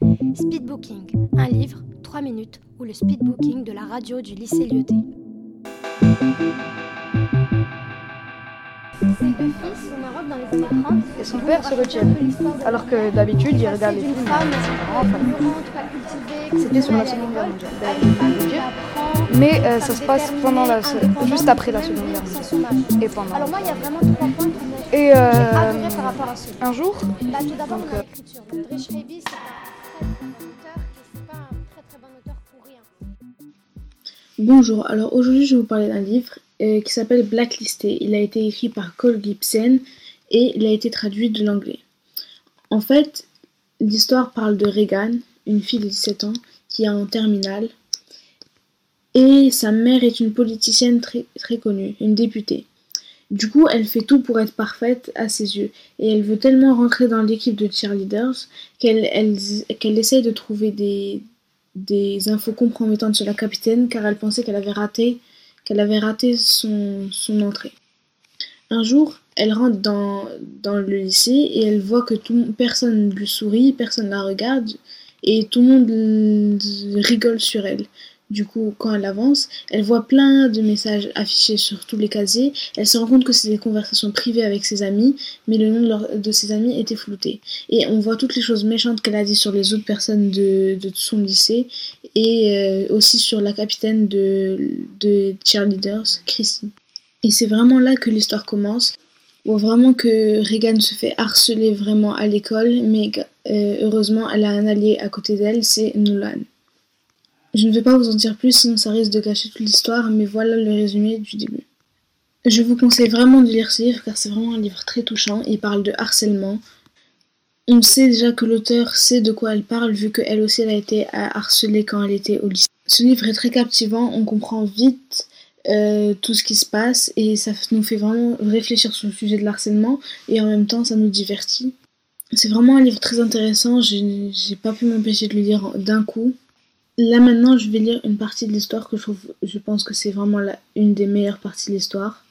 Speedbooking, un livre, 3 minutes, ou le speedbooking de la radio du lycée Lyoté. Et son père se retiennent. Alors que d'habitude, il regarde les films. C'était sur la Seconde Guerre mondiale. Mais euh, ça se passe pendant la, juste après la Seconde Guerre mondiale. Et pendant. Alors moi, il y a vraiment trois points qui Et euh, un jour, Bah, tout d'abord, Donc, dans euh, l'écriture. Drish Raby, c'est un Bonjour, alors aujourd'hui je vais vous parler d'un livre euh, qui s'appelle Blacklisté. Il a été écrit par Cole Gibson et il a été traduit de l'anglais. En fait, l'histoire parle de Regan, une fille de 17 ans qui est en terminale et sa mère est une politicienne très connue, une députée. Du coup, elle fait tout pour être parfaite à ses yeux et elle veut tellement rentrer dans l'équipe de cheerleaders qu'elle elle, qu'elle essaye de trouver des, infos compromettantes sur la capitaine car elle pensait qu'elle avait raté qu'elle avait raté son, entrée. Un jour, elle rentre dans, le lycée et elle voit que personne ne lui sourit, personne ne la regarde et tout le monde rigole sur elle. Du coup, quand elle avance, elle voit plein de messages affichés sur tous les casiers. Elle se rend compte que c'est des conversations privées avec ses amis, mais le nom de, ses amis était flouté. Et on voit toutes les choses méchantes qu'elle a dit sur les autres personnes de, son lycée et euh, aussi sur la capitaine de, de cheerleaders, Chrissy. Et c'est vraiment là que l'histoire commence. On voit vraiment que Regan se fait harceler vraiment à l'école, mais euh, heureusement elle a un allié à côté d'elle, c'est Nolan. Je ne vais pas vous en dire plus, sinon ça risque de gâcher toute l'histoire, mais voilà le résumé du début. Je vous conseille vraiment de lire ce livre car c'est vraiment un livre très touchant. Il parle de harcèlement. On sait déjà que l'auteur sait de quoi elle parle vu qu'elle aussi a été harcelée quand elle était au lycée. Ce livre est très captivant, on comprend vite euh, tout ce qui se passe et ça nous fait vraiment réfléchir sur le sujet de l'harcèlement et en même temps ça nous divertit. C'est vraiment un livre très intéressant, j'ai pas pu m'empêcher de le lire d'un coup. Là maintenant je vais lire une partie de l'histoire que je trouve, je pense que c'est vraiment la- une des meilleures parties de l'histoire.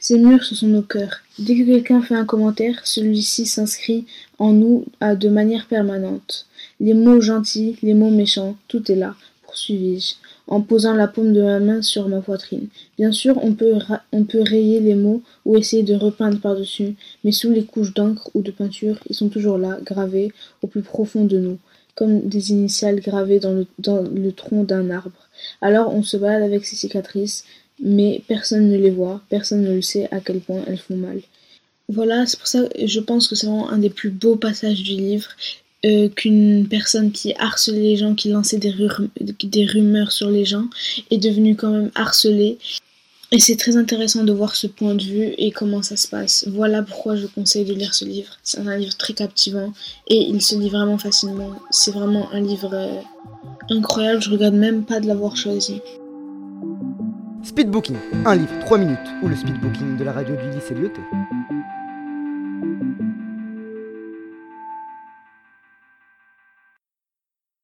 Ces murs, ce sont nos cœurs. Dès que quelqu'un fait un commentaire, celui-ci s'inscrit en nous de manière permanente. Les mots gentils, les mots méchants, tout est là, poursuivis-je, en posant la paume de ma main sur ma poitrine. Bien sûr, on peut, on peut rayer les mots ou essayer de repeindre par-dessus, mais sous les couches d'encre ou de peinture, ils sont toujours là, gravés au plus profond de nous, comme des initiales gravées dans le, tronc d'un arbre. Alors on se balade avec ces cicatrices, mais personne ne les voit, personne ne le sait à quel point elles font mal. Voilà, c'est pour ça que je pense que c'est vraiment un des plus beaux passages du livre, euh, qu'une personne qui harcelait les gens, qui lançait des rumeurs sur les gens, est devenue quand même harcelée. Et c'est très intéressant de voir ce point de vue et comment ça se passe. Voilà pourquoi je conseille de lire ce livre. C'est un livre très captivant et il se lit vraiment facilement. C'est vraiment un livre euh, incroyable, je regrette même pas de l'avoir choisi. Speedbooking, un livre, 3 minutes, ou le speedbooking de la radio du lycée Lyoté.